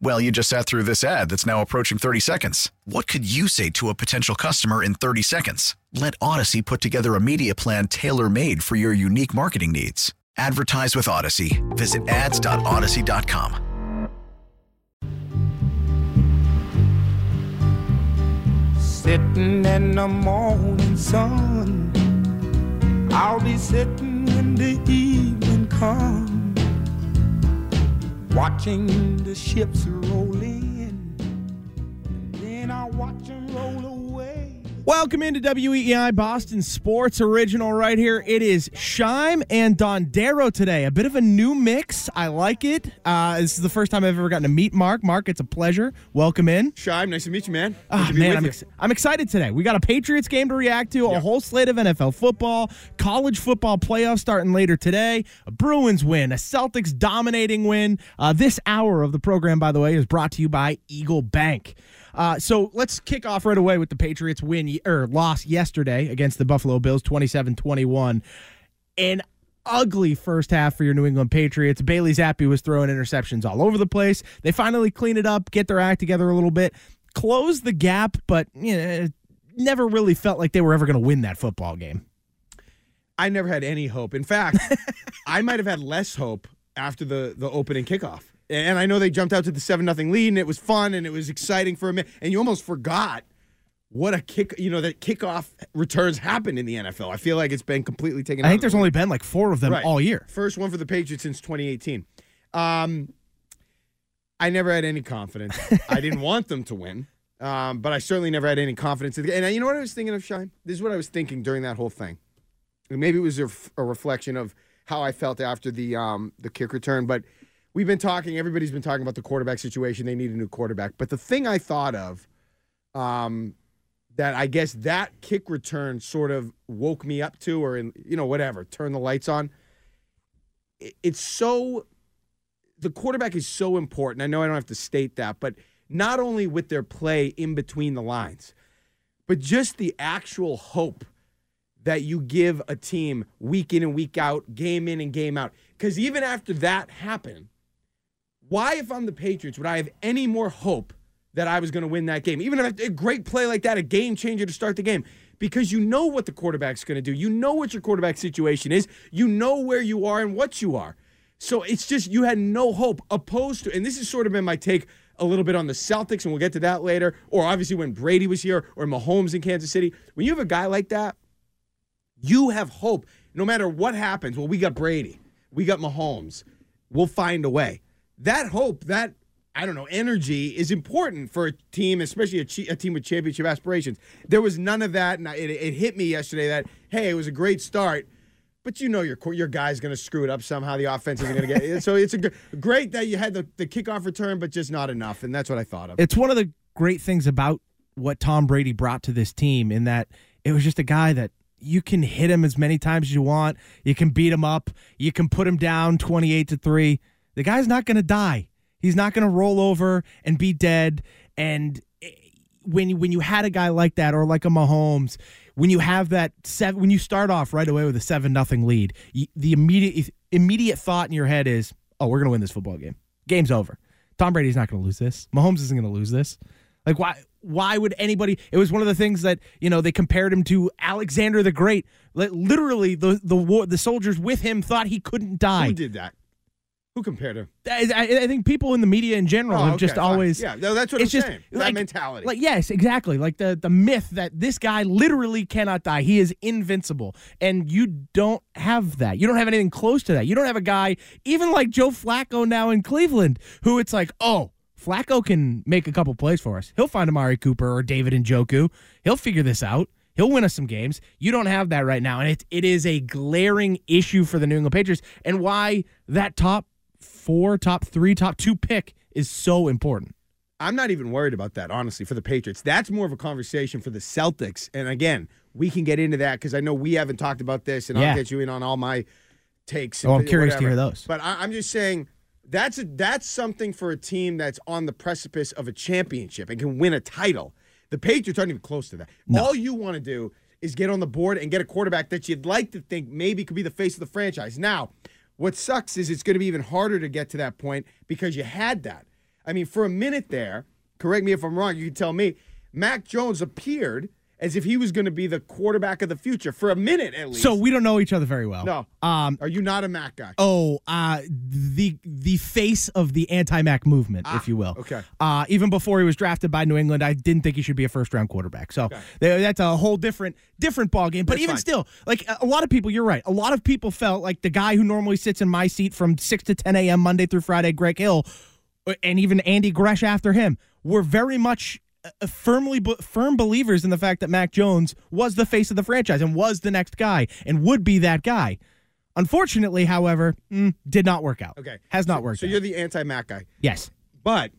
Well, you just sat through this ad that's now approaching 30 seconds. What could you say to a potential customer in 30 seconds? Let Audacy put together a media plan tailor made for your unique marketing needs. Advertise with Audacy. Visit ads.audacy.com. Sitting in the morning sun, I'll be sitting when the evening comes watching the ships roll in, and then I watch them roll away. Welcome into WEEI Boston Sports Original right here. It is Scheim and Dondero today. A bit of a new mix. I like it. Uh, this is the first time I've ever gotten to meet Mark. Mark, it's a pleasure. Welcome in. Scheim, nice to meet you, man. Be man, I'm, you. ex- I'm excited today. We got a Patriots game to react to, a whole slate of NFL football, college football playoffs starting later today, a Bruins win, a Celtics dominating win. Uh, this hour of the program, by the way, is brought to you by Eagle Bank. Uh, so let's kick off right away with the Patriots win or loss yesterday against the Buffalo Bills, 27 21. An ugly first half for your New England Patriots. Bailey Zappe was throwing interceptions all over the place. They finally clean it up, get their act together a little bit, close the gap, but you know, never really felt like they were ever going to win that football game. I never had any hope. In fact, I might have had less hope after the the opening kickoff. And I know they jumped out to the seven nothing lead, and it was fun and it was exciting for a minute. And you almost forgot what a kick, you know, that kickoff returns happen in the NFL. I feel like it's been completely taken. I think there's the only been like four of them Right. all year. First one for the Patriots since 2018. Um, I never had any confidence. I didn't want them to win, um, but I certainly never had any confidence. And you know what I was thinking of, Scheim? This is what I was thinking during that whole thing. And maybe it was a, f- a reflection of how I felt after the um, the kick return. But we've been talking. Everybody's been talking about the quarterback situation. They need a new quarterback. But the thing I thought of, um, that I guess that kick return sort of woke me up to, or in, you know whatever, turn the lights on it's so the quarterback is so important. I know I don't have to state that, but not only with their play in between the lines, but just the actual hope that you give a team week in and week out, game in and game out. Because even after that happened, why, if I'm the Patriots, would I have any more hope that I was going to win that game? Even if a great play like that, a game changer to start the game, because you know what the quarterback's going to do. You know what your quarterback situation is. You know where you are and what you are. So it's just you had no hope opposed to, and this has sort of been my take a little bit on the Celtics, and we'll get to that later. Or obviously when Brady was here, or Mahomes in Kansas City. When you have a guy like that, you have hope no matter what happens. Well, we got Brady, we got Mahomes. We'll find a way. That hope, that I don't know, energy is important for a team, especially a, chi- a team with championship aspirations. There was none of that, and it, it hit me yesterday that hey, it was a great start. But you know your your guy's going to screw it up somehow. The offense isn't going to get it, so it's a great that you had the, the kickoff return, but just not enough, and that's what I thought of. It's one of the great things about what Tom Brady brought to this team in that it was just a guy that you can hit him as many times as you want. You can beat him up. You can put him down 28 to 3. The guy's not going to die. He's not going to roll over and be dead. And eh, when when you had a guy like that or like a Mahomes, when you have that seven, when you start off right away with a seven nothing lead, you, the immediate immediate thought in your head is, "Oh, we're going to win this football game. Game's over. Tom Brady's not going to lose this. Mahomes isn't going to lose this. Like why why would anybody it was one of the things that, you know, they compared him to Alexander the Great. Li- Literally the the war, the soldiers with him thought he couldn't die. Who did that? Who compared him? I, I- think people in the media in general Oh, have okay, just fine. always Yeah, no, that's what it's I'm just saying. like that mentality. Like yes, exactly. Like the the myth that this guy literally cannot die. He is invincible, and you don't have that. You don't have anything close to that. You don't have a guy even like Joe Flacco now in Cleveland, who it's like, oh. Flacco can make a couple plays for us. He'll find Amari Cooper or David Njoku. He'll figure this out. He'll win us some games. You don't have that right now, and it it is a glaring issue for the New England Patriots, and why that top four, top three, top two pick is so important. I'm not even worried about that, honestly, for the Patriots. That's more of a conversation for the Celtics. And again, we can get into that because I know we haven't talked about this, and Yeah. I'll get you in on all my takes. Oh, I'm curious to hear those. But I, I'm just saying that's a, that's something for a team that's on the precipice of a championship and can win a title. The Patriots aren't even close to that. All you want to do is get on the board and get a quarterback that you'd like to think maybe could be the face of the franchise. Now, what sucks is it's going to be even harder to get to that point because you had that. I mean, for a minute there, correct me if I'm wrong, you can tell me, Mac Jones appeared as if he was going to be the quarterback of the future for a minute at least. So we don't know each other very well. no. Um. Are you not a Mac guy? Oh, uh, the the face of the anti-Mac movement, if you will. Ah, okay. Uh, even before he was drafted by New England, I didn't think he should be a first-round quarterback. So there- that's a whole different different ball game. But That's even fine. still, like a- a lot of people, you're right. A lot of people felt like the guy who normally sits in my seat from six to ten a.m. Monday through Friday, Greg Hill, uh, and even Andy Gresh after him, were very much. Uh, Firmly, firm believers in the fact that Mac Jones was the face of the franchise and was the next guy and would be that guy. Unfortunately, however, mm, did not work out. Okay. Has not So- worked So out. you're the anti-Mac guy. yes. But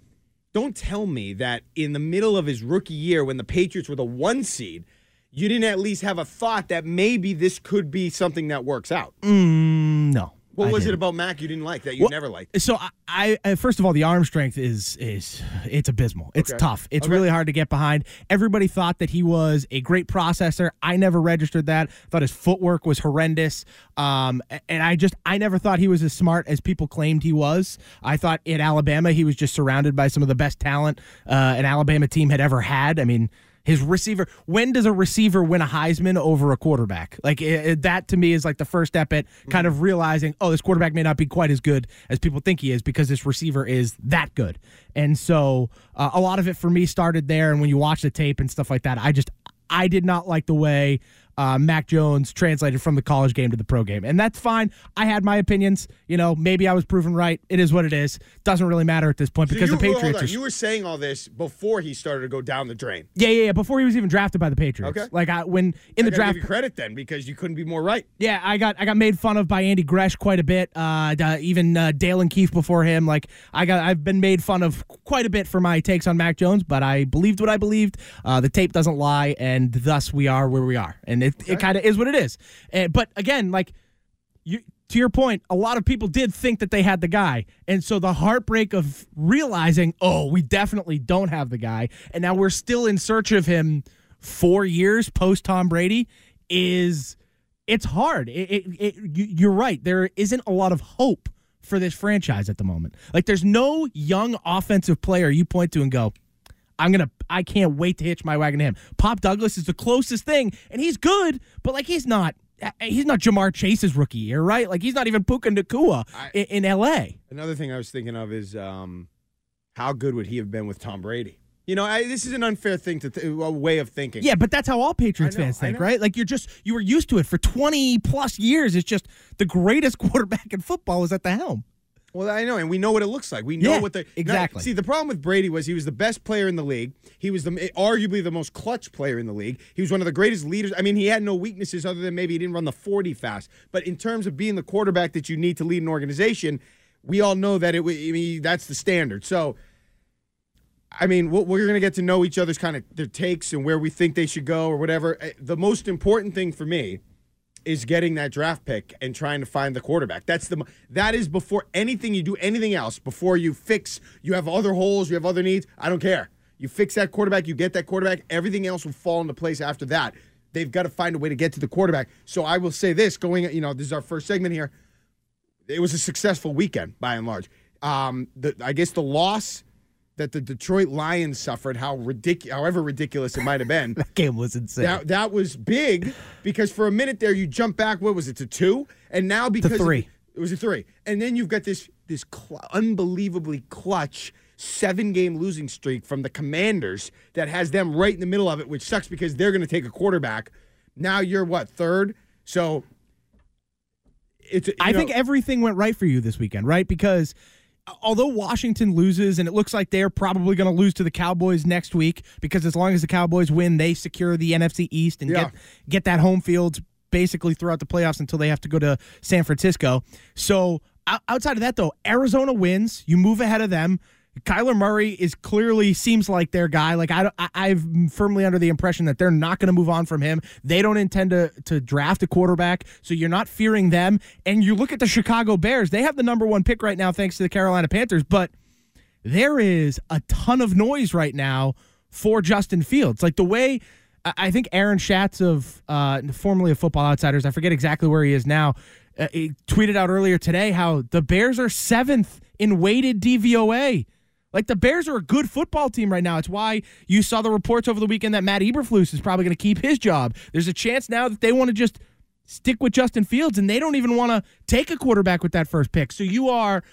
don't tell me that in the middle of his rookie year, when the Patriots were the one seed, you didn't at least have a thought that maybe this could be something that works out. Mm, no. What I was it didn't. about Mac you didn't like that you Well, never liked? So I, I, first of all, the arm strength is is it's abysmal. It's Okay. tough. It's Okay. really hard to get behind. Everybody thought that he was a great processor. I never registered that. Thought his footwork was horrendous. Um, and I just I never thought he was as smart as people claimed he was. I thought in Alabama he was just surrounded by some of the best talent uh, an Alabama team had ever had. I mean. His receiver. When does a receiver win a Heisman over a quarterback? Like it, it- that to me is like the first step at kind of realizing, oh, this quarterback may not be quite as good as people think he is because this receiver is that good. And so uh, a lot of it for me started there. And when you watch the tape and stuff like that, I just I did not like the way uh, Mac Jones translated from the college game to the pro game, and that's fine. I had my opinions. You know, maybe I was proven right. It is what it is. Doesn't really matter at this point because So the you, hold Patriots are You were saying all this before he started to go down the drain. yeah, yeah, yeah. Before he was even drafted by the Patriots. Okay. Like I, when in I the draft, credit then because you couldn't be more right. yeah, I got I got made fun of by Andy Gresh quite a bit. Uh, uh, even uh, Dale and Keefe before him. Like I got I've been made fun of quite a bit for my takes on Mac Jones, but I believed what I believed. Uh, the tape doesn't lie, and thus we are where we are, and it, it kind of is what it is. And, but again, like you to your point, a lot of people did think that they had the guy. And so the heartbreak of realizing, oh, we definitely don't have the guy, and now we're still in search of him four years post Tom Brady is it's hard. It, it, it, you- you're right. There isn't a lot of hope for this franchise at the moment. Like there's no young offensive player you point to and go, I'm gonna. I can't wait to hitch my wagon to him. Pop Douglas is the closest thing, and he's good, but like he's not. He's not Ja'Marr Chase's rookie year, right? Like he's not even Puka Nacua in, in L.A. Another thing I was thinking of is um, how good would he have been with Tom Brady? You know, I, this is an unfair thing to th- a way of thinking. Yeah, but that's how all Patriots know, fans think, right? Like you're just you were used to it for 20 plus years. It's just the greatest quarterback in football is at the helm. Well, I know, and we know what it looks like. We know Yeah, what the exactly. Now, see, the problem with Brady was he was the best player in the league. He was the arguably the most clutch player in the league. He was one of the greatest leaders. I mean, he had no weaknesses other than maybe he didn't run the forty fast. But in terms of being the quarterback that you need to lead an organization, we all know that it. I mean, that's the standard. So. I mean, we're- we're going to get to know each other's kind of their takes and where we think they should go or whatever. Uh, The most important thing for me is getting that draft pick and trying to find the quarterback. That's the that is before anything you do anything else. Before you fix, you have other holes, you have other needs. I don't care. You fix that quarterback, you get that quarterback. Everything else will fall into place after that. They've got to find a way to get to the quarterback. So I will say this: going, you know, this is our first segment here. It was a successful weekend by and large. Um, the, I guess the loss that the Detroit Lions suffered, how ridiculous, however ridiculous it might have been. That game was insane. That that was big because for a minute there you jump back. What was it to two? And now because of- three. It was a three, and then you've got this this cl- unbelievably clutch seven game losing streak from the Commanders that has them right in the middle of it, which sucks because they're going to take a quarterback. Now you're what third? So it's. I know- think everything went right for you this weekend, right? Because although Washington loses, and it looks like they're probably going to lose to the Cowboys next week, because as long as the Cowboys win, they secure the NFC East and Yeah. get get that home field basically throughout the playoffs until they have to go to San Francisco. So outside of that, though, Arizona wins. You move ahead of them. Kyler Murray is clearly seems like their guy. Like I, I am firmly under the impression that they're not going to move on from him. They don't intend to to draft a quarterback, so you're not fearing them. And you look at the Chicago Bears; they have the number one pick right now, thanks to the Carolina Panthers. But there is a ton of noise right now for Justin Fields. Like the way I- think Aaron Schatz of uh, formerly of Football Outsiders, I forget exactly where he is now, uh, tweeted out earlier today how the Bears are seventh in weighted DVOA. Like the Bears are a good football team right now. It's why you saw the reports over the weekend that Matt Eberflus is probably going to keep his job. There's a chance now that they want to just stick with Justin Fields and they don't even want to take a quarterback with that first pick. So you are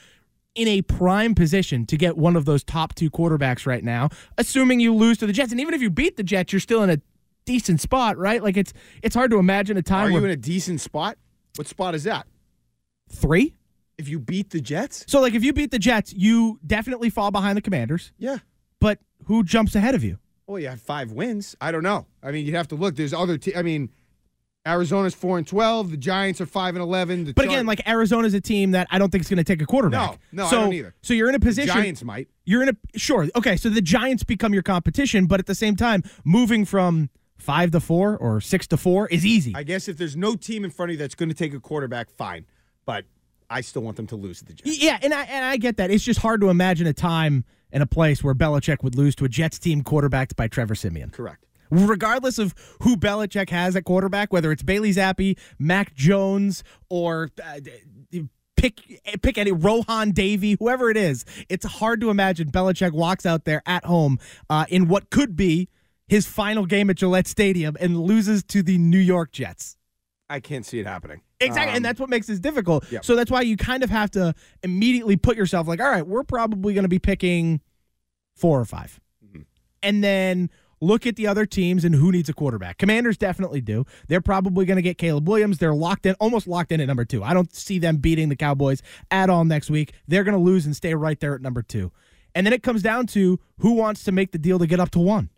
in a prime position to get one of those top two quarterbacks right now, assuming you lose to the Jets. And even if you beat the Jets, you're still in a decent spot, right? Like it's it's hard to imagine a time Are you in a decent spot? What spot is that? three. If you beat the Jets? So like if you beat the Jets, you definitely fall behind the Commanders. Yeah. But who jumps ahead of you? Well, you have five wins. I don't know. I mean, you'd have to look. There's other. Te- I mean, Arizona's four and twelve. The Giants are five and eleven. The But Char- again, like Arizona's a team that I don't think is going to take a quarterback. No, no, I so, don't either. So you're in a the position. Giants might. You're in a sure. Okay, so the Giants become your competition, but at the same time, moving from five to four or six to four is easy. I guess if there's no team in front of you that's going to take a quarterback, fine. But I still want them to lose to the Jets. Yeah, and I and I get that. It's just hard to imagine a time and a place where Belichick would lose to a Jets team quarterbacked by Trevor Siemian. Correct. Regardless of who Belichick has at quarterback, whether it's Bailey Zappe, Mac Jones, or uh, pick pick any Rohan Davey, whoever it is, it's hard to imagine Belichick walks out there at home uh, in what could be his final game at Gillette Stadium and loses to the New York Jets. I can't see it happening. Exactly, Um, and that's what makes this difficult. Yep. So that's why you kind of have to immediately put yourself like, all right, we're probably going to be picking four or 5 Mm-hmm. and then look at the other teams and who needs a quarterback. Commanders definitely do. They're probably going to get Caleb Williams. They're locked in, almost locked in at number two. I don't see them beating the Cowboys at all next week. They're going to lose and stay right there at number two. And then it comes down to who wants to make the deal to get up to one.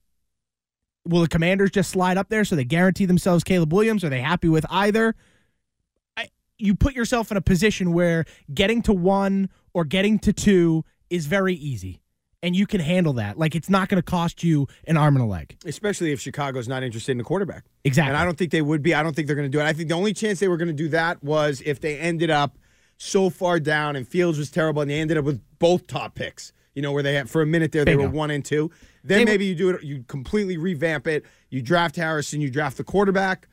Will the Commanders just slide up there so they guarantee themselves Caleb Williams? Are they happy with either? You put yourself in a position where getting to one or getting to two is very easy, and you can handle that. Like it's not going to cost you an arm and a leg. Especially if Chicago's not interested in a quarterback. Exactly. And I don't think they would be. I don't think they're going to do it. I think the only chance they were going to do that was if they ended up so far down and Fields was terrible and they ended up with both top picks. You know, where they had for a minute there they Bingo. were one and two. Then They were- maybe you do it. You completely revamp it. You draft Harrison. You draft the quarterback,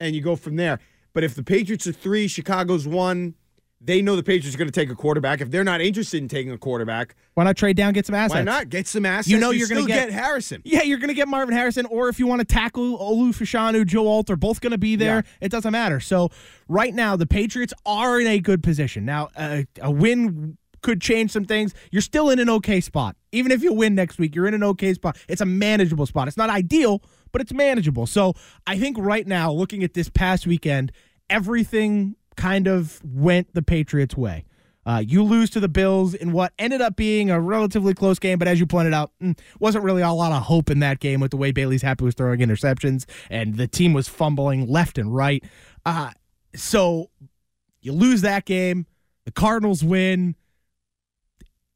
and you go from there. But if the Patriots are three, Chicago's one, they know the Patriots are going to take a quarterback. If they're not interested in taking a quarterback, Why not trade down, get some assets? why not get some assets? You know you're gonna get- get Harrison. Yeah, you're going to get Marvin Harrison, or if you want to tackle Olu Fashanu, Joe Alt, are both going to be there. Yeah. It doesn't matter. So right now, the Patriots are in a good position. Now, uh, a win could change some things. You're still in an okay spot. Even if you win next week, you're in an okay spot. It's a manageable spot. It's not ideal, but it's manageable. So I think right now, looking at this past weekend, everything kind of went the Patriots' way. Uh, you lose to the Bills in what ended up being a relatively close game, but as you pointed out, mm, wasn't really a lot of hope in that game with the way Bailey Zappe was throwing interceptions and the team was fumbling left and right. Uh, so you lose that game. The Cardinals win.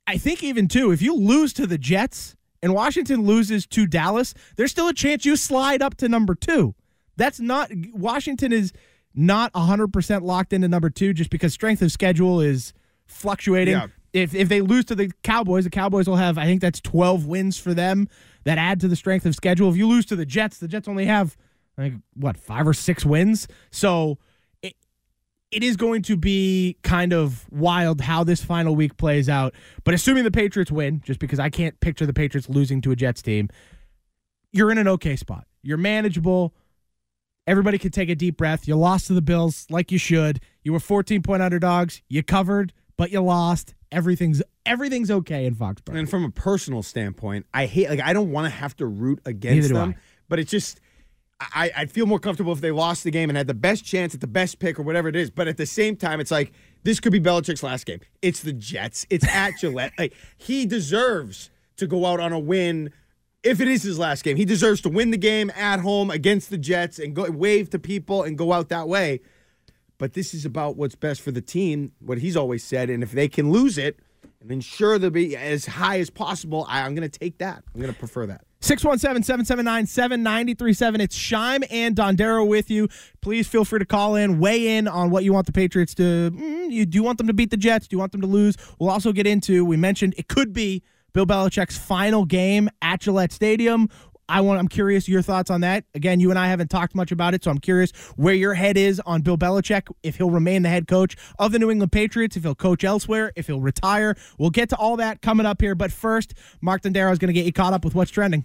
I think even too, if you lose to the Jets and Washington loses to Dallas, there's still a chance you slide up to number two. That's not Washington is not 100% locked into number two just because strength of schedule is fluctuating. Yeah. If, if they lose to the Cowboys, the Cowboys will have, I think that's 12 wins for them that add to the strength of schedule. If you lose to the Jets, the Jets only have, I think, what, five or six wins? So it, is going to be kind of wild how this final week plays out. But assuming the Patriots win, just because I can't picture the Patriots losing to a Jets team, you're in an okay spot. You're manageable. everybody can take a deep breath. You lost to the Bills like you should. You were 14 point underdogs. You covered, but you lost. Everything's everything's okay in Foxborough. And from a personal standpoint, I hate like I don't want to have to root against them, I. but it's just I, I'd feel more comfortable if they lost the game and had the best chance at the best pick or whatever it is. But at the same time, it's like this could be Belichick's last game. It's the Jets. It's at Gillette. Like he deserves to go out on a win. If it is his last game, he deserves to win the game at home against the Jets and go wave to people and go out that way. But this is about what's best for the team, what he's always said. And if they can lose it and ensure they'll be as high as possible, I, I'm going to take that. I'm going to prefer that. 617 779 7937. It's Scheim and Dondero with you. Please feel free to call in, weigh in on what you want the Patriots to. Mm, you, do you want them to beat the Jets? Do you want them to lose? We'll also get into, we mentioned it could be Bill Belichick's final game at Gillette Stadium. I want. I'm curious your thoughts on that. Again, you and I haven't talked much about it, so I'm curious where your head is on Bill Belichick. If he'll remain the head coach of the New England Patriots, if he'll coach elsewhere, if he'll retire. We'll get to all that coming up here. But first, Mark Dondero is going to get you caught up with what's trending.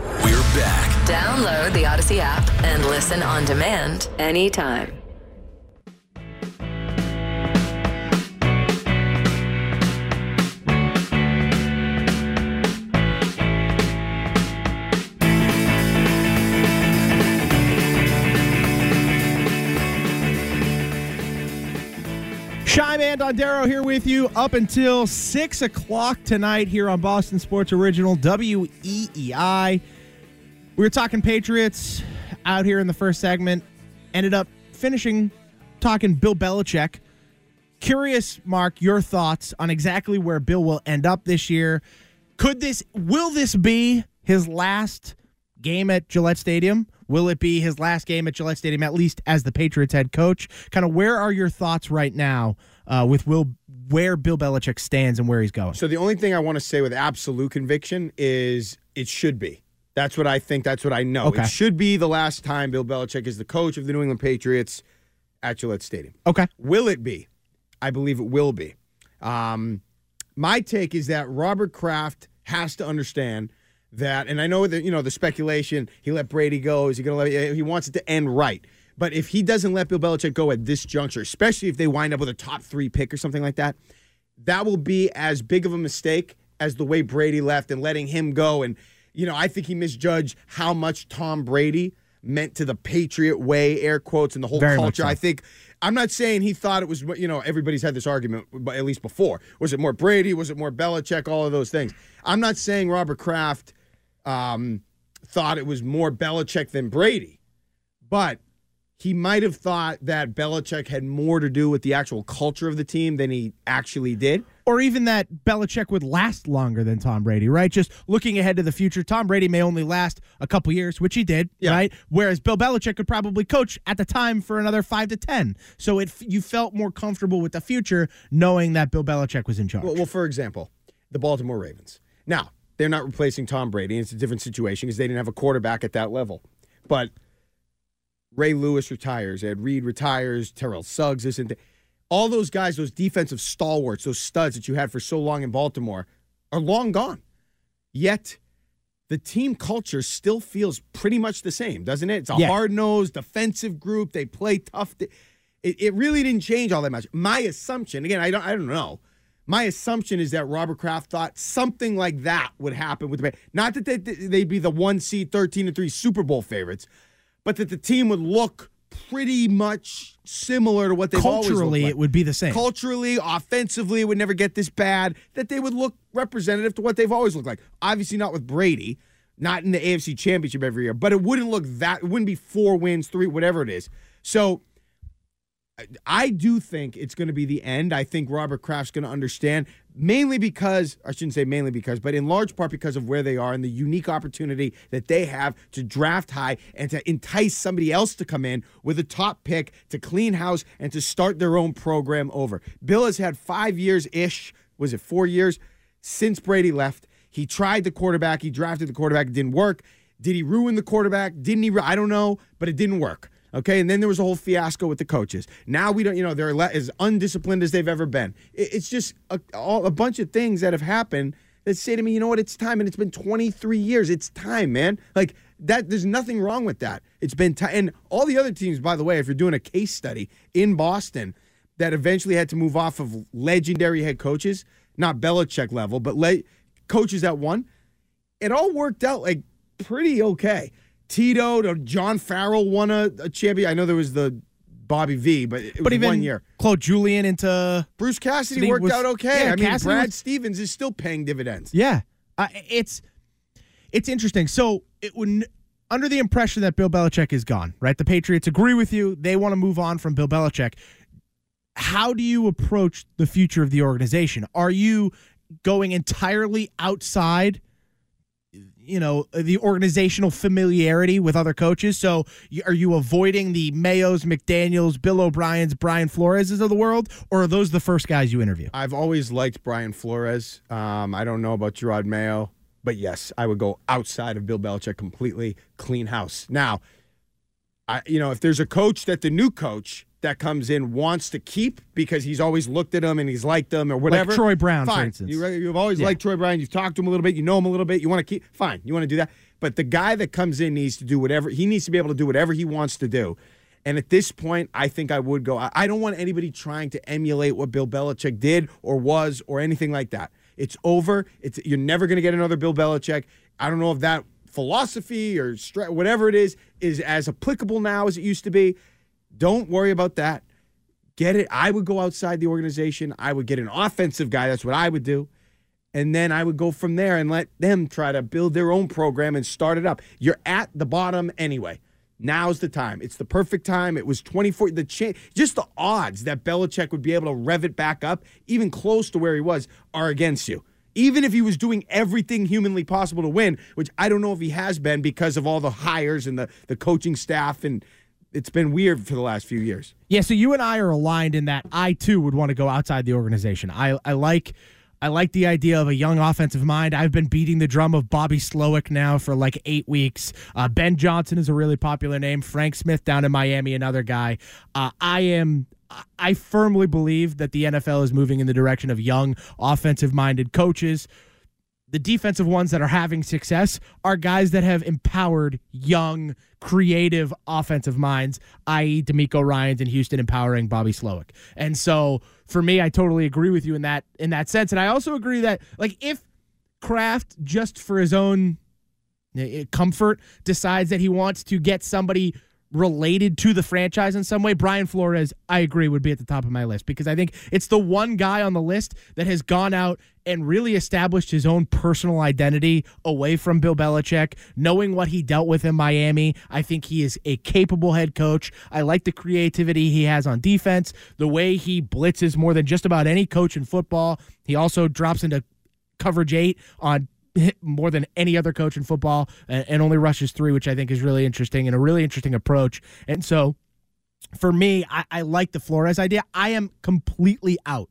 We're back. Download the Audacy app and listen on demand anytime. Scheim and Dondero here with you up until 6 o'clock tonight here on Boston Sports Original WEEI. We were talking Patriots out here in the first segment, ended up finishing talking Bill Belichick. Curious, Mark, your thoughts on exactly where Bill will end up this year. Could this, will this be his last game at Gillette Stadium? Will it be his last game at Gillette Stadium, at least as the Patriots head coach? Kind of where are your thoughts right now uh, with Will, where Bill Belichick stands and where he's going? So the only thing I want to say with absolute conviction is it should be. That's what I think. That's what I know. Okay. It should be the last time Bill Belichick is the coach of the New England Patriots at Gillette Stadium. Okay. Will it be? I believe it will be. Um, my take is that Robert Kraft has to understand that, and I know that you know the speculation. He let Brady go. Is he going to let? Eh, he wants it to end right. But if he doesn't let Bill Belichick go at this juncture, especially if they wind up with a top three pick or something like that, that will be as big of a mistake as the way Brady left and letting him go. And you know, I think he misjudged how much Tom Brady meant to the Patriot way, air quotes, and the whole Very culture. so. I think I'm not saying he thought it was, you know, everybody's had this argument, but at least before. Was it more Brady? Was it more Belichick? All of those things. I'm not saying Robert Kraft um, thought it was more Belichick than Brady, but he might have thought that Belichick had more to do with the actual culture of the team than he actually did. or even that Belichick would last longer than Tom Brady, right? Just looking ahead to the future, Tom Brady may only last a couple years, which he did, Yeah. right? Whereas Bill Belichick could probably coach at the time for another five to ten. So it you felt more comfortable with the future knowing that Bill Belichick was in charge. Well, well, for example, the Baltimore Ravens. Now, they're not replacing Tom Brady. It's a different situation because they didn't have a quarterback at that level. But Ray Lewis retires, Ed Reed retires, Terrell Suggs isn't. All those guys, those defensive stalwarts, those studs that you had for so long in Baltimore, are long gone. Yet, the team culture still feels pretty much the same, doesn't it? It's a Yeah. hard nosed defensive group. They play tough. It, it really didn't change all that much. My assumption, again, I don't, I don't know. My assumption is that Robert Kraft thought something like that would happen with the not that they, they'd be the one seed, thirteen and three Super Bowl favorites, but that the team would look pretty much similar to what they've always Culturally, like. it would be the same. Culturally, offensively, it would never get this bad. That they would look representative to what they've always looked like. Obviously, not with Brady, not in the AFC Championship every year, but it wouldn't look that. It wouldn't be four wins, three, whatever it is. So I do think it's going to be the end. I think Robert Kraft's going to understand, mainly because, I shouldn't say mainly because, but in large part because of where they are and the unique opportunity that they have to draft high and to entice somebody else to come in with a top pick to clean house and to start their own program over. Bill has had five years ish, was it four years, since Brady left. He tried the quarterback, he drafted the quarterback, it didn't work. Did he ruin the quarterback? Didn't he? I don't know, but it didn't work. Okay, and then there was a whole fiasco with the coaches. Now we don't, you know, they're as undisciplined as they've ever been. It- It's just a, all, a bunch of things that have happened that say to me, you know what, it's time, and it's been 23 years. It's time, man. Like that, there's nothing wrong with that. It's been time, and all the other teams, by the way, if you're doing a case study in Boston, that eventually had to move off of legendary head coaches, not Belichick level, but le- coaches that won. It all worked out like pretty okay. Tito to John Farrell won a, a champion. I know there was the Bobby V, but it but was even one year. Claude Julien into Bruce Cassidy Cassidy worked was- out okay. yeah, I mean, Cassidy Brad was- Stevens is still paying dividends. Yeah, uh, it's it's interesting. So it would under the impression that Bill Belichick is gone, right? The Patriots agree with you; they want to move on from Bill Belichick. How do you approach the future of the organization? Are you going entirely outside? You know the organizational familiarity with other coaches. So, are you avoiding the Mayos, McDaniels, Bill O'Brien's, Brian Flores's of the world, or are those the first guys you interview? I've always liked Brian Flores. Um, I don't know about Jerod Mayo, but yes, I would go outside of Bill Belichick completely, clean house. Now, I, you know, if there's a coach that the new coach that comes in wants to keep because he's always looked at him and he's liked them or whatever. Troy Brown, for fine. instance. You, you've always Yeah. liked Troy Brown. You've talked to him a little bit. You know him a little bit. You want to keep. Fine. You want to do that. But the guy that comes in needs to do whatever he needs to be able to do whatever he wants to do. And at this point, I think I would go. I I don't want anybody trying to emulate what Bill Belichick did or was or anything like that. It's over. It's you're never going to get another Bill Belichick. I don't know if that philosophy or stra- whatever it is is as applicable now as it used to be. Don't worry about that. Get it. I would go outside the organization. I would get an offensive guy. That's what I would do. And then I would go from there and let them try to build their own program and start it up. You're at the bottom anyway. Now's the time. It's the perfect time. It was 24. The cha- just the odds that Belichick would be able to rev it back up, even close to where he was, are against you. Even if he was doing everything humanly possible to win, which I don't know if he has been because of all the hires and the, the coaching staff, and it's been weird for the last few years. Yeah, so you and I are aligned in that I too would want to go outside the organization. I I like I like the idea of a young offensive mind. I've been beating the drum of Bobby Slowik now for like eight weeks. Uh, ben Johnson is a really popular name. Frank Smith down in Miami, another guy. Uh, I am. I firmly believe that the NFL is moving in the direction of young, offensive minded coaches the defensive ones that are having success are guys that have empowered young, creative offensive minds, i.e., DeMeco Ryans in Houston empowering Bobby Slowik. And so for me, I totally agree with you in that in that sense. And I also agree that like if Kraft just for his own eh, comfort decides that he wants to get somebody related to the franchise in some way, Brian Flores, I agree, would be at the top of my list because I think it's the one guy on the list that has gone out and really established his own personal identity away from Bill Belichick, knowing what he dealt with in Miami. I think he is a capable head coach. I like the creativity he has on defense, the way he blitzes more than just about any coach in football. He also drops into coverage eight on more than any other coach in football and, and only rushes three, which I think is really interesting and a really interesting approach. And so for me, I, I like the Flores idea. I am completely out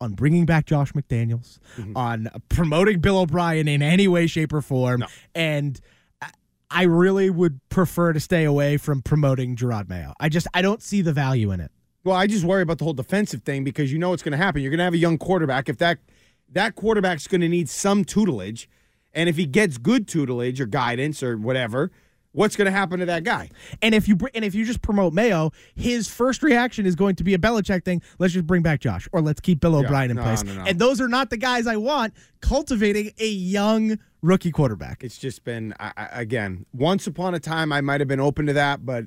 on bringing back Josh McDaniels, mm-hmm. on promoting Bill O'Brien in any way, shape, or form. And I- I really would prefer to stay away from promoting Jerod Mayo. I just I don't see the value in it. Well, I just worry about the whole defensive thing because you know what's going to happen. You're going to have a young quarterback. If that that quarterback's going to need some tutelage, and if he gets good tutelage or guidance or whatever, what's going to happen to that guy? And if you br- and if you just promote Mayo, his first reaction is going to be a Belichick thing. Let's just bring back Josh, or let's keep Bill O'Brien in no, place. no, no. And those are not the guys I want cultivating a young rookie quarterback. It's just been I, I, again. Once upon a time, I might have been open to that, but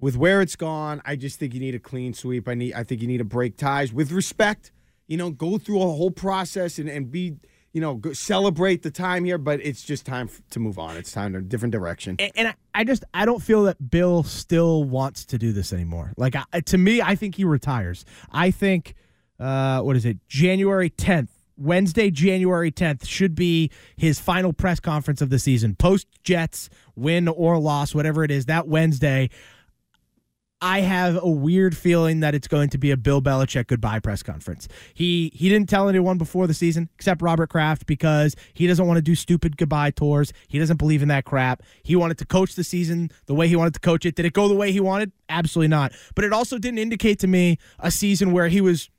with where it's gone, I just think you need a clean sweep. I need. I think you need to break ties with respect. You know, go through a whole process and, and be. You know, celebrate the time here, but it's just time to move on. It's time to a different direction. And, and I, I just I don't feel that Bill still wants to do this anymore. Like I, to me, I think he retires. I think uh, what is it? January tenth. Wednesday, January 10th, should be his final press conference of the season. Post Jets, win or loss, whatever it is, that Wednesday, I have a weird feeling that it's going to be a Bill Belichick goodbye press conference. He he didn't tell anyone before the season except Robert Kraft because he doesn't want to do stupid goodbye tours. He doesn't believe in that crap. He wanted to coach the season the way he wanted to coach it. Did it go the way he wanted? Absolutely not. But it also didn't indicate to me a season where he was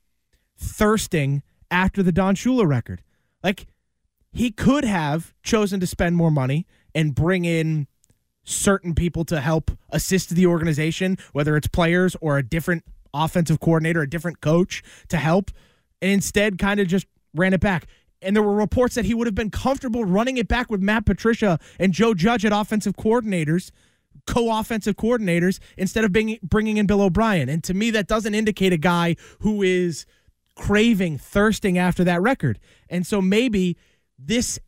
thirsting after the Don Shula record. Like he could have chosen to spend more money and bring in certain people to help assist the organization, whether it's players or a different offensive coordinator, a different coach to help, and instead kind of just ran it back. And there were reports that he would have been comfortable running it back with Matt Patricia and Joe Judge at offensive coordinators, co-offensive coordinators, instead of being, bringing in Bill O'Brien. And to me, that doesn't indicate a guy who is craving, thirsting after that record. And so maybe this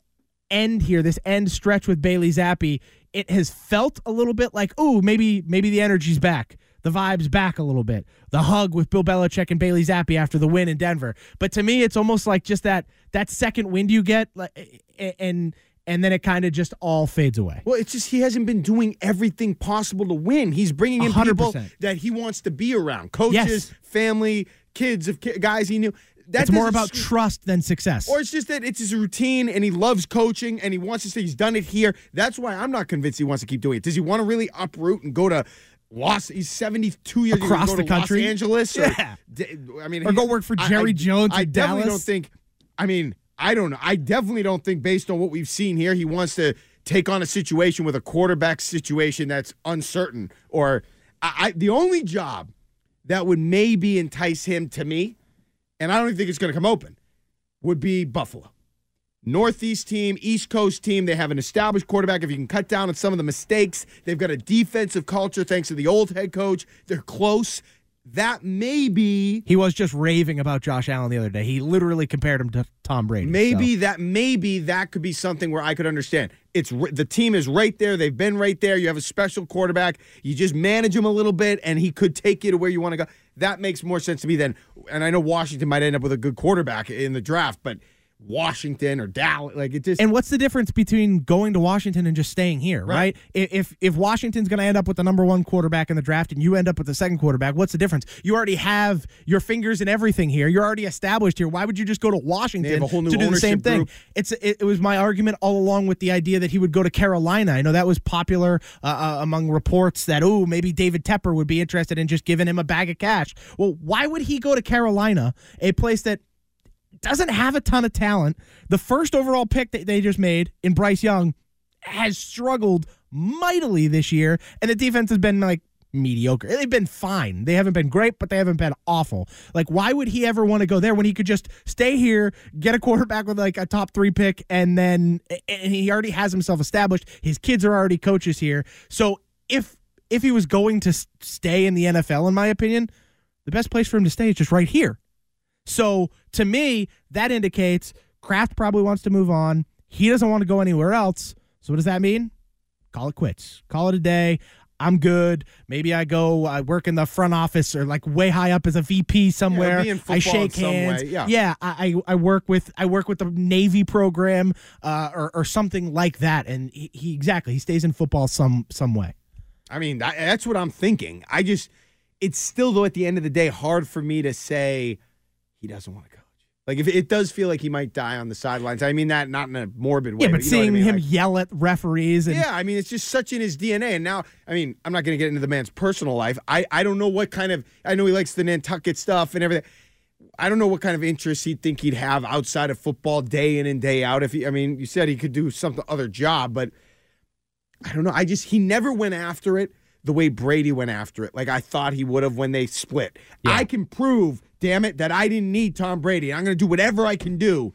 end here, this end stretch with Bailey Zappe, it has felt a little bit like, oh, maybe maybe the energy's back. The vibe's back a little bit. The hug with Bill Belichick and Bailey Zappe after the win in Denver. But to me, it's almost like just that that second wind you get, like, and and then it kind of just all fades away. Well, it's just he hasn't been doing everything possible to win. He's bringing in people 100%. that he wants to be around, coaches, Yes. family, kids of guys he knew. That It's more about scream- trust than success. Or it's just that it's his routine and he loves coaching and he wants to say he's done it here. That's why I'm not convinced he wants to keep doing it. Does he want to really uproot and go to Los? He's 72 years Across the go to country? Los Angeles. Or, Yeah. I mean, Or he- go work for Jerry I- Jones I in definitely Dallas? don't think. I mean, I don't know. I definitely don't think, based on what we've seen here, he wants to take on a situation with a quarterback situation that's uncertain. Or I, I the only job that would maybe entice him to me, and I don't even think it's going to come open, would be Buffalo. Northeast team, East Coast team. They have an established quarterback. If you can cut down on some of the mistakes, they've got a defensive culture thanks to the old head coach. They're close. That may be, he was just raving about Josh Allen the other day. He literally compared him to Tom Brady. maybe so. that, maybe that could be something where I could understand. It's the team is right there. They've been right there. You have a special quarterback. You just manage him a little bit, and he could take you to where you want to go. That makes more sense to me than. And I know Washington might end up with a good quarterback in the draft, but Washington or Dallas, like it just. And what's the difference between going to Washington and just staying here, right? Right. If if Washington's going to end up with the number one quarterback in the draft and you end up with the second quarterback, what's the difference? You already have your fingers in everything here. You're already established here. Why would you just go to Washington have a whole new to do the same thing? group. It's it, it was my argument all along with the idea that he would go to Carolina. I know that was popular uh, uh, among reports that oh maybe David Tepper would be interested in just giving him a bag of cash. Well, why would he go to Carolina, a place that doesn't have a ton of talent. The first overall pick that they just made in Bryce Young has struggled mightily this year, and the defense has been like mediocre. They've been fine. They haven't been great, but they haven't been awful. Like, why would he ever want to go there when he could just stay here, get a quarterback with like a top three pick, and then and he already has himself established. His kids are already coaches here. So if if he was going to stay in the NFL, in my opinion, the best place for him to stay is just right here. So to me, that indicates Kraft probably wants to move on. He doesn't want to go anywhere else. So what does that mean? Call it quits. Call it a day. I'm good. Maybe I go I work in the front office or like way high up as a VP somewhere. in I shake hands. way, yeah. I, I I work with I work with the Navy program uh, or or something like that. And he, he exactly he stays in football some some way. I mean, that, that's what I'm thinking. I just, it's still though at the end of the day hard for me to say he doesn't want to coach. Like if it does feel like he might die on the sidelines. I mean that not in a morbid way. Yeah, but know what I seeing mean? him Like- yell at referees and yeah, I mean it's just such in his DNA. And now, I mean, I'm not going to get into the man's personal life. I I don't know what kind of. I know he likes the Nantucket stuff and everything. I don't know what kind of interest he'd think he'd have outside of football, day in and day out. If he, I mean, you said he could do some other job, but I don't know. I just he never went after it the way Brady went after it. Like I thought he would have when they split. I can prove, damn it, that I didn't need Tom Brady. I'm going to do whatever I can do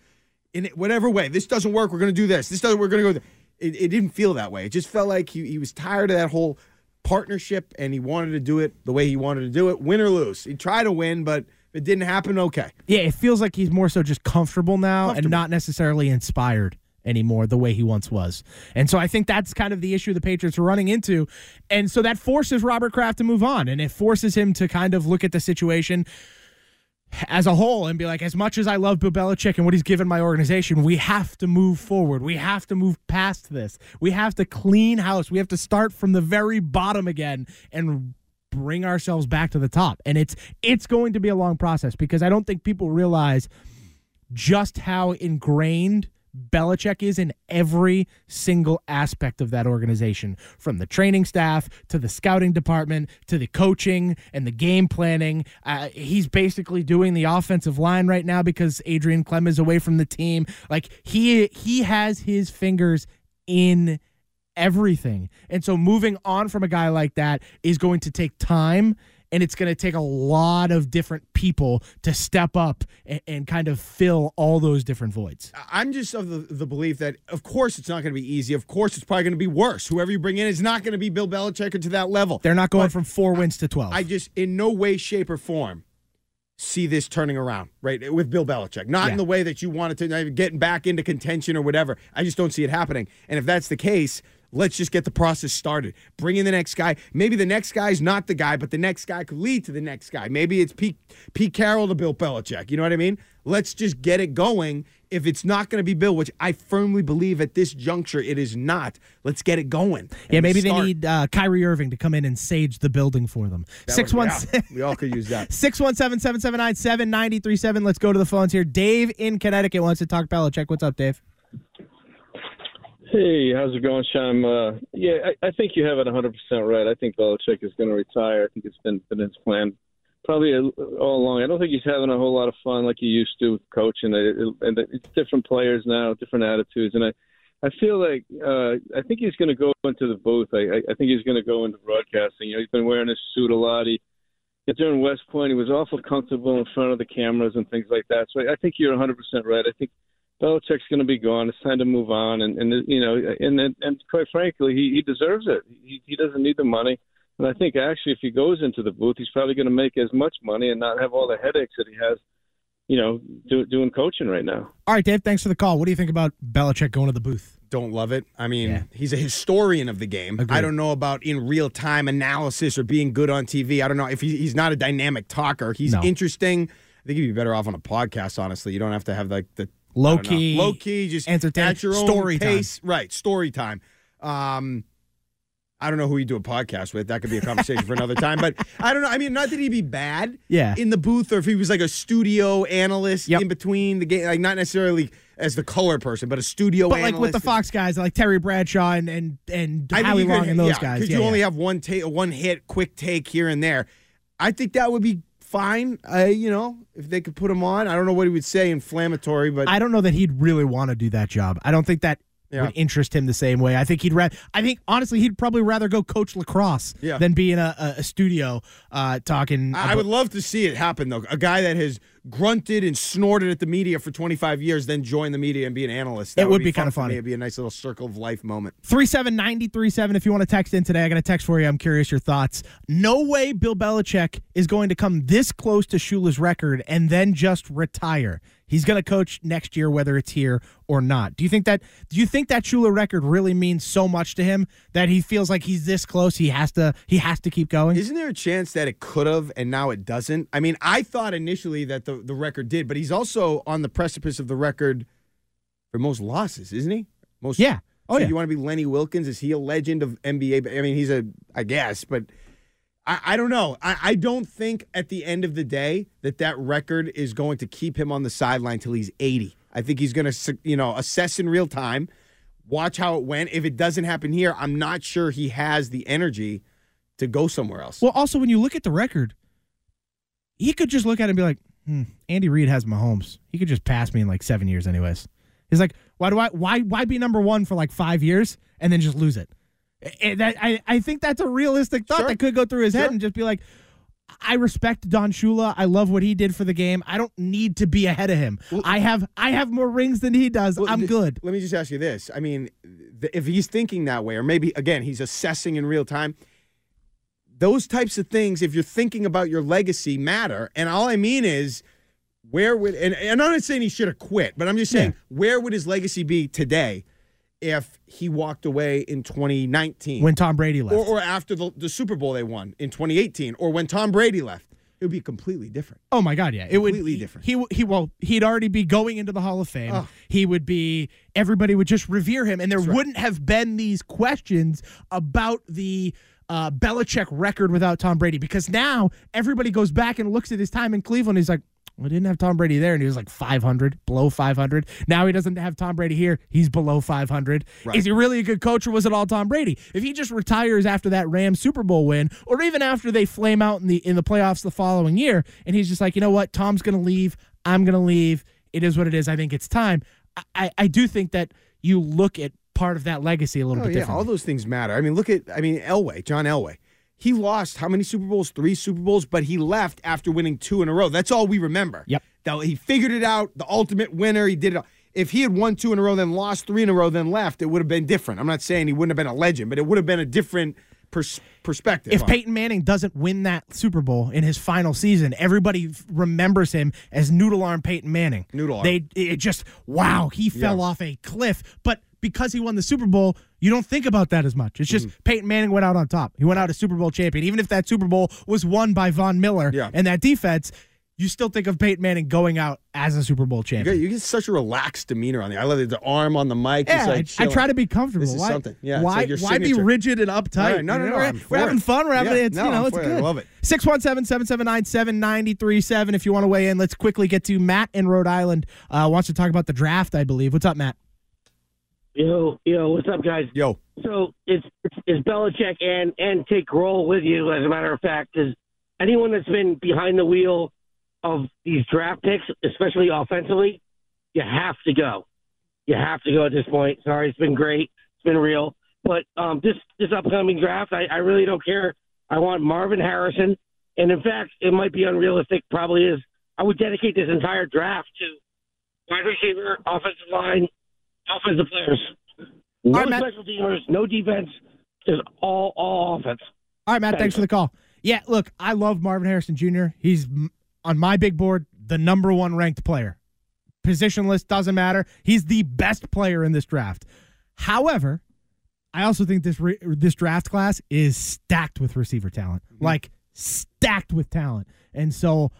in whatever way. This doesn't work. We're going to do this. This doesn't. We're going to go. It, it didn't feel that way. It just felt like he, he was tired of that whole partnership and he wanted to do it the way he wanted to do it, win or lose. He tried to win, but if it didn't happen, okay. Yeah, it feels like he's more so just comfortable now and not necessarily inspired anymore the way he once was. And so I think that's kind of the issue the Patriots are running into. And so that forces Robert Kraft to move on and it forces him to kind of look at the situation as a whole and be like, as much as I love Bill Belichick and what he's given my organization, we have to move forward. We have to move past this. We have to clean house. We have to start from the very bottom again and bring ourselves back to the top. And it's it's going to be a long process because I don't think people realize just how ingrained Belichick is in every single aspect of that organization, from the training staff to the scouting department to the coaching and the game planning. Uh, he's basically doing the offensive line right now because Adrian Klemm is away from the team. Like he he has his fingers in everything. And so moving on from a guy like that is going to take time and it's going to take a lot of different people to step up and, and kind of fill all those different voids. I'm just of the, the belief that, of course, it's not going to be easy. Of course, it's probably going to be worse. Whoever you bring in is not going to be Bill Belichick or to that level. They're not going But from four wins to 12. I just, in no way, shape, or form, see this turning around, right? With Bill Belichick. Not in the way that you wanted to, getting back into contention or whatever. I just don't see it happening. And if that's the case, let's just get the process started. Bring in the next guy. Maybe the next guy's not the guy, but the next guy could lead to the next guy. Maybe it's Pete, Pete Carroll to Bill Belichick. You know what I mean? Let's just get it going. If it's not going to be Bill, which I firmly believe at this juncture it is not, let's get it going. yeah, maybe they need uh, Kyrie Irving to come in and sage the building for them. That Six one yeah, we all could use that. 617 779 7937. Let's go to the phones here. Dave in Connecticut wants to talk Belichick. What's up, Dave? Hey, how's it going, Sean? Uh, yeah, I, I think you have it 100% right. I think Belichick is going to retire. I think it's been, been his plan probably all along. I don't think he's having a whole lot of fun like he used to with coaching. It, it, and it's different players now, different attitudes. And I, I feel like uh, I think he's going to go into the booth. I, I, I think he's going to go into broadcasting. You know, he's been wearing his suit a lot. He, during West Point, he was awful comfortable in front of the cameras and things like that. So I, I think you're 100% right. I think Belichick's going to be gone. It's time to move on, and and you know, and and, and quite frankly, he he deserves it. He he doesn't need the money, and I think actually, if he goes into the booth, he's probably going to make as much money and not have all the headaches that he has, you know, do, doing coaching right now. All right, Dave, thanks for the call. What do you think about Belichick going to the booth? don't love it. I mean, Yeah. he's a historian of the game. Agreed. I don't know about in real time analysis or being good on TV. I don't know if he, he's not a dynamic talker. He's No. interesting. I think he'd be better off on a podcast. Honestly, you don't have to have like the Low I don't know, key, low key, just entertain- at your own story time. pace. Right, story time. Um, I don't know who you do a podcast with. That could be a conversation for another time. But I don't know. I mean, not that he'd be bad Yeah. in the booth or if he was like a studio analyst Yep. in between the game, like not necessarily as the color person, but a studio But like with the Fox guys, like Terry Bradshaw and and, and I Howie you could- Long and those yeah, guys. Because Yeah, you only have one take, one hit, quick take here and there. I think that would be fine. Uh, you know, if they could put him on. I don't know what he would say inflammatory, but I don't know that he'd really want to do that job. I don't think that Yeah. would interest him the same way. I think he'd rather. I think honestly, he'd probably rather go coach lacrosse Yeah. than be in a, a, a studio uh, talking. I I would love to see it happen though. A guy that has grunted and snorted at the media for 25 years, then join the media and be an analyst. That It would be fun kinda funny. It'd be a nice little circle of life moment. Three seven ninety three seven. If you want to text in today, I got a text for you. I'm curious your thoughts. No way Bill Belichick is going to come this close to Shula's record and then just retire. He's going to coach next year, whether it's here or not. Do you think that? Do you think that Shula record really means so much to him that he feels like he's this close? He has to. He has to keep going. Isn't there a chance that it could have and now it doesn't? I mean, I thought initially that the, the record did, but he's also on the precipice of the record for most losses, isn't he? Most Yeah. Oh, so yeah. You want to be Lenny Wilkens? Is he a legend of NBA? I mean, he's a, I guess, but I, I don't know. I, I don't think at the end of the day that that record is going to keep him on the sideline till he's 80. I think he's going to, you know, assess in real time, watch how it went. If it doesn't happen here, I'm not sure he has the energy to go somewhere else. Well, also when you look at the record, he could just look at it and be like, hmm, "Andy Reid has Mahomes. He could just pass me in like seven years, anyways." He's like, "Why do I? Why? Why be number one for like five years and then just lose it?" And that, I, I think that's a realistic thought Sure. that could go through his head and just be like, I respect Don Shula. I love what he did for the game. I don't need to be ahead of him. I have I have more rings than he does. Well, I'm good. Let me just ask you this. I mean, th- if he's thinking that way, or maybe, again, he's assessing in real time, those types of things, if you're thinking about your legacy, matter. And all I mean is, where would, and, and I'm not saying he should have quit, but I'm just saying, where would his legacy be today if he walked away in 2019? When Tom Brady left. or, or after the, the Super Bowl they won in 2018, or when Tom Brady left? It would be completely different. Oh my God! Yeah, it would be Completely different. He he well, he'd already be going into the Hall of Fame. Oh. He would be. Everybody would just revere him, and there wouldn't have been these questions about the uh, Belichick record without Tom Brady because now everybody goes back and looks at his time in Cleveland. He's like. We didn't have Tom Brady there, and he was like 500, below 500. Now he doesn't have Tom Brady here; he's below 500. Right. Is he really a good coach, or was it all Tom Brady? If he just retires after that Rams Super Bowl win, or even after they flame out in the in the playoffs the following year, and he's just like, you know what, Tom's going to leave, I'm going to leave. It is what it is. I think it's time. I, I, I do think that you look at part of that legacy a little Oh bit yeah, differently. all those things matter. I mean, look at I mean Elway, John Elway. He lost how many Super Bowls? Three Super Bowls, but he left after winning two in a row. That's all we remember. Yep. That he figured it out, the ultimate winner. He did it. all. If he had won two in a row, then lost three in a row, then left, it would have been different. I'm not saying he wouldn't have been a legend, but it would have been a different pers- perspective. if on. Peyton Manning doesn't win that Super Bowl in his final season, everybody remembers him as Noodle Arm Peyton Manning. Noodle arm. They it just wow, he fell Yeah. off a cliff. But because he won the Super Bowl, you don't think about that as much. It's just Mm-hmm. Peyton Manning went out on top. He went out a Super Bowl champion. Even if that Super Bowl was won by Von Miller Yeah. and that defense, you still think of Peyton Manning going out as a Super Bowl you champion. get, you get such a relaxed demeanor on the. I love. The arm on the mic. Yeah, like I, I try to be comfortable. This is why, something. Yeah, why, like why be rigid and uptight? Right, no, no, You know, no, We're, I'm we're having it. fun. We're having Yeah, it's no, you know I'm it's for it. I good. love it. 617-779-7937 if you want to weigh in. Let's quickly get to Matt in Rhode Island. Uh, wants to talk about the draft, I believe. What's up, Matt? Yo, yo, what's up, guys? Yo, So it's it's, it's Belichick and and take Groh with you. As a matter of fact, is anyone that's been behind the wheel of these draft picks, especially offensively, you have to go. You have to go at this point. Sorry, it's been great. It's been real. But um, this this upcoming draft, I, I really don't care. I want Marvin Harrison, and in fact, it might be unrealistic. Probably is. I would dedicate this entire draft to wide receiver, offensive line, offensive players. No right, special teamers, no defense, just all all offense. All right, Matt, Thanks. thanks for the call. Yeah, look, I love Marvin Harrison Jr. He's on my big board, the number one ranked player. Position list doesn't matter. He's the best player in this draft. However, I also think this re- this draft class is stacked with receiver talent, mm-hmm. like stacked with talent. And so,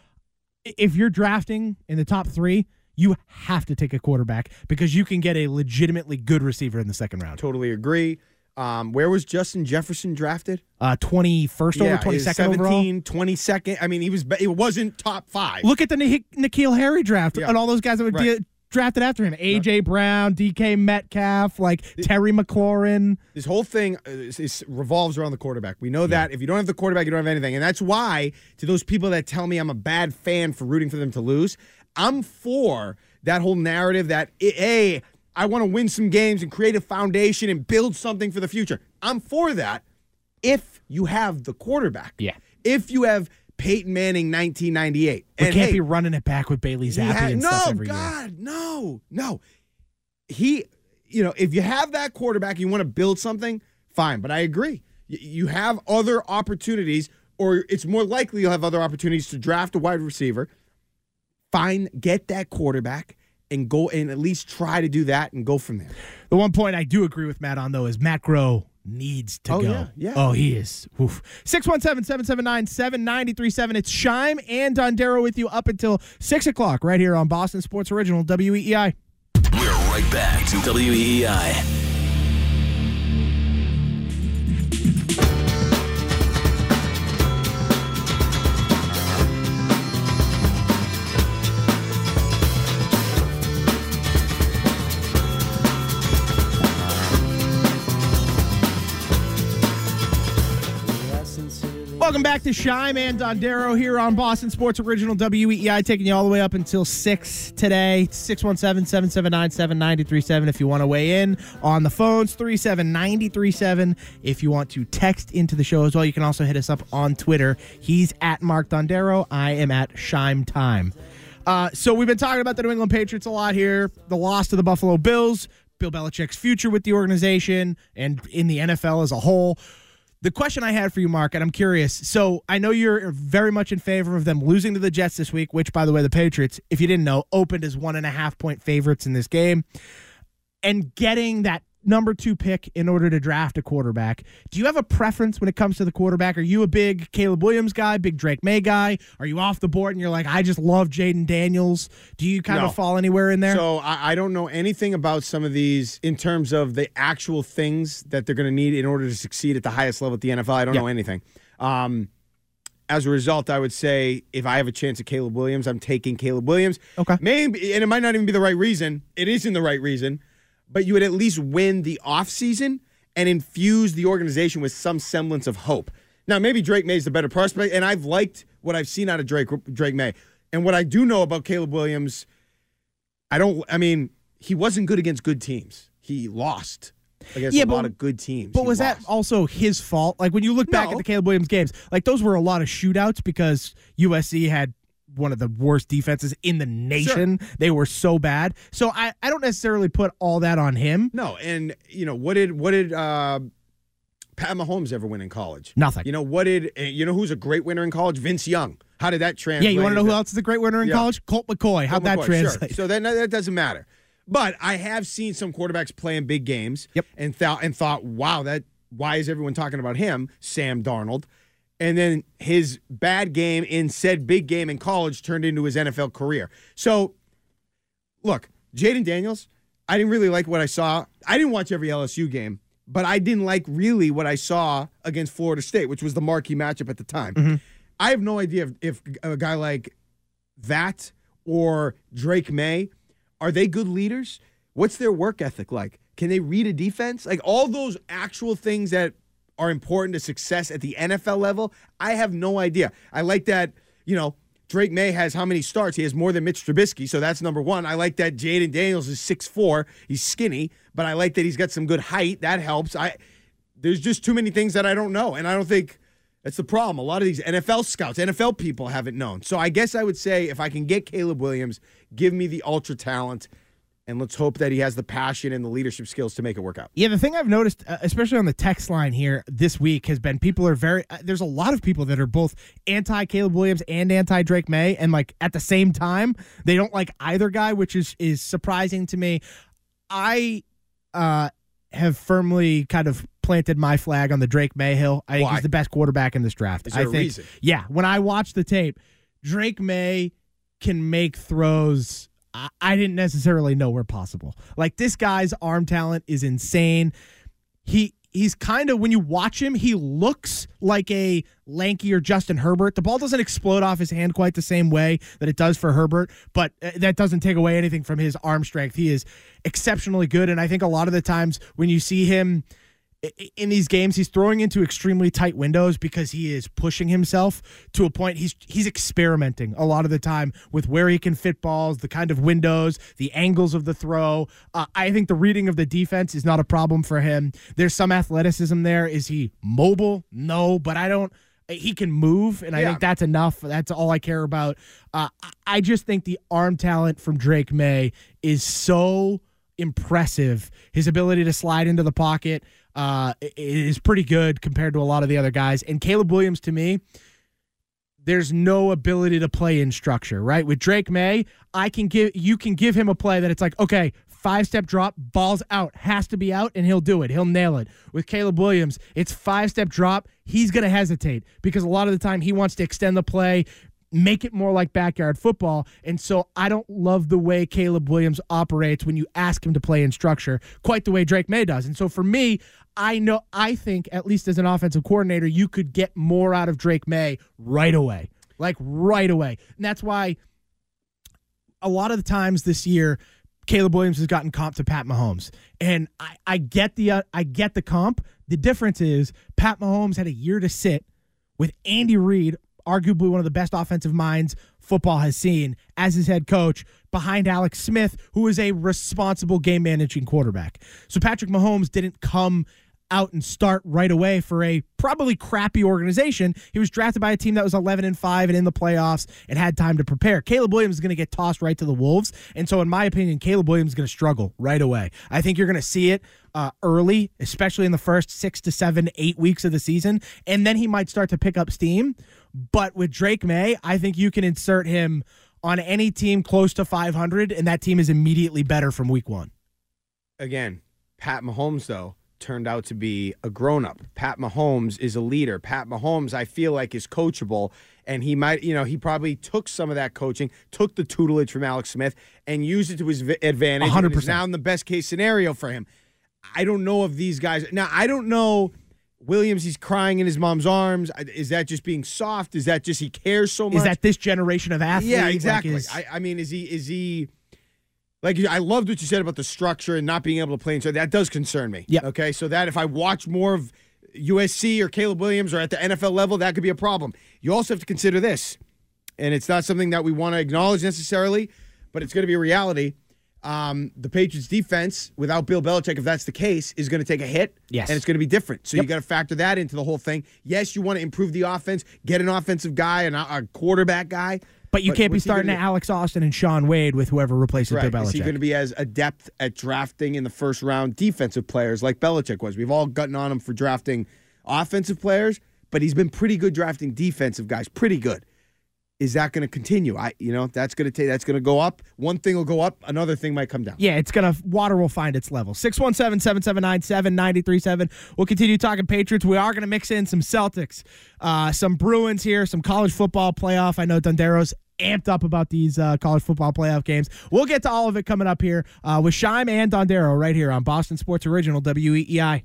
if you're drafting in the top three, you have to take a quarterback because you can get a legitimately good receiver in the second round. totally agree. Um, where was Justin Jefferson drafted? Uh, twenty first over, twenty second overall. 22nd. I mean, he was. It wasn't top five. Look at the Nik- N'Keal Harry draft Yeah. and all those guys that were Right. di- drafted after him. AJ Brown, DK Metcalf, like Terry McLaurin. This whole thing uh, is, is revolves around the quarterback. We know that if you don't have the quarterback, you don't have anything, and that's why to those people that tell me I'm a bad fan for rooting for them to lose, I'm for that whole narrative that eh, a I want to win some games and create a foundation and build something for the future. I'm for that if you have the quarterback. Yeah. If you have Peyton Manning 1998. We and can't hey, be running it back with Bailey Zappe had- and no, stuff every year. God, no, no. He, you know, if you have that quarterback, you want to build something, fine. But I agree. You have other opportunities, or it's more likely you'll have other opportunities to draft a wide receiver. Fine, get that quarterback and go and at least try to do that and go from there. The one point I do agree with Matt on though is Matt Groh needs to Oh, go. yeah, yeah. Oh, he is. Oof. 617-779-7937. It's Scheim and Dondero with you up until 6 o'clock right here on Boston Sports Original E WEEI. We're right back to E WEEI. Welcome back to Scheim and Dondero here on Boston Sports Original WEEI, taking you all the way up until 6 today. 617 779 7937 if you want to weigh in on the phones. 37937 if you want to text into the show as well. You can also hit us up on Twitter. He's at Mark Dondero. I am at Scheim Time. Uh, so we've been talking about the New England Patriots a lot here. The loss to the Buffalo Bills, Bill Belichick's future with the organization, and in the NFL as a whole. The question I had for you, Mark, and I'm curious. So I know you're very much in favor of them losing to the Jets this week, which, by the way, the Patriots, if you didn't know, opened as one and a half point favorites in this game, and getting that number two pick in order to draft a quarterback. Do you have a preference when it comes to the quarterback? Are you a big Caleb Williams guy, big Drake Maye guy? Are you off the board and you're like, I just love Jayden Daniels? Do you kind No. of fall anywhere in there? So I, I don't know anything about some of these in terms of the actual things that they're going to need in order to succeed at the highest level at the NFL. I don't Yeah. know anything. Um, as a result, I would say if I have a chance at Caleb Williams, I'm taking Caleb Williams. Okay. Maybe, and it might not even be the right reason. It isn't the right reason, but you would at least win the offseason and infuse the organization with some semblance of hope. Now, maybe Drake Maye is the better prospect, and I've liked what I've seen out of Drake Drake Maye. And what I do know about Caleb Williams, I don't. I mean, he wasn't good against good teams. He lost against Yeah, a but- lot of good teams. But He was that also his fault? Like when you look back No. at the Caleb Williams games, like those were a lot of shootouts because USC had one of the worst defenses in the nation. They were so bad. So I, I don't necessarily put all that on him. No, and you know what did what did uh, Pat Mahomes ever win in college? Nothing. You know what did uh, you know who's a great winner in college? Vince Young. How did that translate? Yeah, you want to know who else is a great winner in Yeah. college? Colt McCoy. How'd that Colt McCoy, sure. translate? So then that doesn't matter. But I have seen some quarterbacks play in big games. Yep. And thought and thought, wow, that why is everyone talking about him, Sam Darnold? And then his bad game in said big game in college turned into his NFL career. So look, Jayden Daniels, I didn't really like what I saw. I didn't watch every LSU game, but I didn't like really what I saw against Florida State, which was the marquee matchup at the time. Mm-hmm. I have no idea if, if a guy like that or Drake Maye are they good leaders? What's their work ethic like? Can they read a defense? Like all those actual things that are important to success at the NFL level, I have no idea. I like that, you know, Drake Maye has how many starts? He has more than Mitch Trubisky, so that's number one. I like that Jayden Daniels is 6'4. He's skinny, but I like that he's got some good height. That helps. I there's just too many things that I don't know. And I don't think that's the problem. A lot of these NFL scouts, NFL people haven't known. So I guess I would say if I can get Caleb Williams, give me the ultra talent, and let's hope that he has the passion and the leadership skills to make it work out. Yeah, the thing I've noticed, uh, especially on the text line here this week, has been people are very. Uh, there's a lot of people that are both anti Caleb Williams and anti Drake Maye, and like at the same time, they don't like either guy, which is is surprising to me. I uh, have firmly kind of planted my flag on the Drake Maye hill. I think Why? he's the best quarterback in this draft. Is there I a think. reason? Yeah, when I watch the tape, Drake Maye can make throws. I- didn't necessarily know were possible. Like this guy's arm talent is insane. He he's kind of when you watch him, he looks like a lankier Justin Herbert. The ball doesn't explode off his hand quite the same way that it does for Herbert, but uh, that doesn't take away anything from his arm strength. He is exceptionally good, and I think a lot of the times when you see him in these games he's throwing into extremely tight windows because he is pushing himself to a point. He's he's experimenting a lot of the time with where he can fit balls the kind of windows the angles of the throw. Uh, i think the reading of the defense is not a problem for him. There's some athleticism there. Is he mobile? No but i don't he can move and i Yeah. think that's enough. That's all i care about. Uh, I- i just think the arm talent from drake maye is so impressive. His ability to slide into the pocket uh, is pretty good compared to a lot of the other guys. And Caleb Williams, to me, there's no ability to play in structure, right? With Drake Maye, I can give you can give him a play that it's like, okay, five step drop, balls out, has to be out, and he'll do it. He'll nail it. With Caleb Williams, it's five step drop, he's gonna hesitate because a lot of the time he wants to extend the play, make it more like backyard football. And so I don't love the way Caleb Williams operates when you ask him to play in structure, quite the way Drake Maye does. And so for me, I know I think at least as an offensive coordinator, you could get more out of Drake Maye right away. Like right away. And that's why a lot of the times this year Caleb Williams has gotten comp to Pat Mahomes. And I, I get the uh, I get the comp. The difference is Pat Mahomes had a year to sit with Andy Reid, arguably one of the best offensive minds football has seen, as his head coach, behind Alex Smith, who is a responsible game managing quarterback. So Patrick Mahomes didn't come out and start right away for a probably crappy organization. He was drafted by a team that was 11 and 5 and in the playoffs and had time to prepare. Caleb Williams is going to get tossed right to the Wolves. And so, in my opinion, Caleb Williams is going to struggle right away. I think you're going to see it uh, early, especially in the first six to seven, eight weeks of the season. And then he might start to pick up steam. But with Drake Maye, I think you can insert him on any team close to 500, and that team is immediately better from week one. Again, Pat Mahomes, though, turned out to be a grown up. Pat Mahomes is a leader. Pat Mahomes, I feel like, is coachable. And he might, you know, he probably took some of that coaching, took the tutelage from Alex Smith, and used it to his advantage. 100%. and is now in the best case scenario for him. I don't know if these guys. Now, I don't know. Williams, he's crying in his mom's arms. Is that just being soft? Is that just he cares so much? Is that this generation of athletes? Yeah, Like, exactly. is- I, I mean, is he is he like I loved what you said about the structure and not being able to play inside. That does concern me. Yeah. Okay. So that if I watch more of USC or Caleb Williams or at the NFL level, that could be a problem. You also have to consider this, and it's not something that we want to acknowledge necessarily, but it's going to be a reality. Um, the Patriots defense, without Bill Belichick, if that's the case, is going to take a hit. Yes. And it's going to be different. So you got to factor that into the whole thing. Yes, you want to improve the offense, get an offensive guy and a, quarterback guy. but you can't be starting Alex Austin and Shaun Wade with whoever replaces Right. Bill Is he going to be as adept at drafting in the first round defensive players like Belichick was? We've all gotten on him for drafting offensive players, but he's been pretty good drafting defensive guys. Pretty good. Is that going to continue? I, you know, that's going to take. That's going to go up. One thing will go up. Another thing might come down. Yeah, it's gonna water will find its level. 617-779-7937. We'll continue talking Patriots. We are gonna mix in some Celtics, uh, some Bruins here, some college football playoff. I know Dondero's amped up about these uh, college football playoff games. We'll get to all of it coming up here uh, with Scheim and Dondero right here on Boston Sports Original WEEI.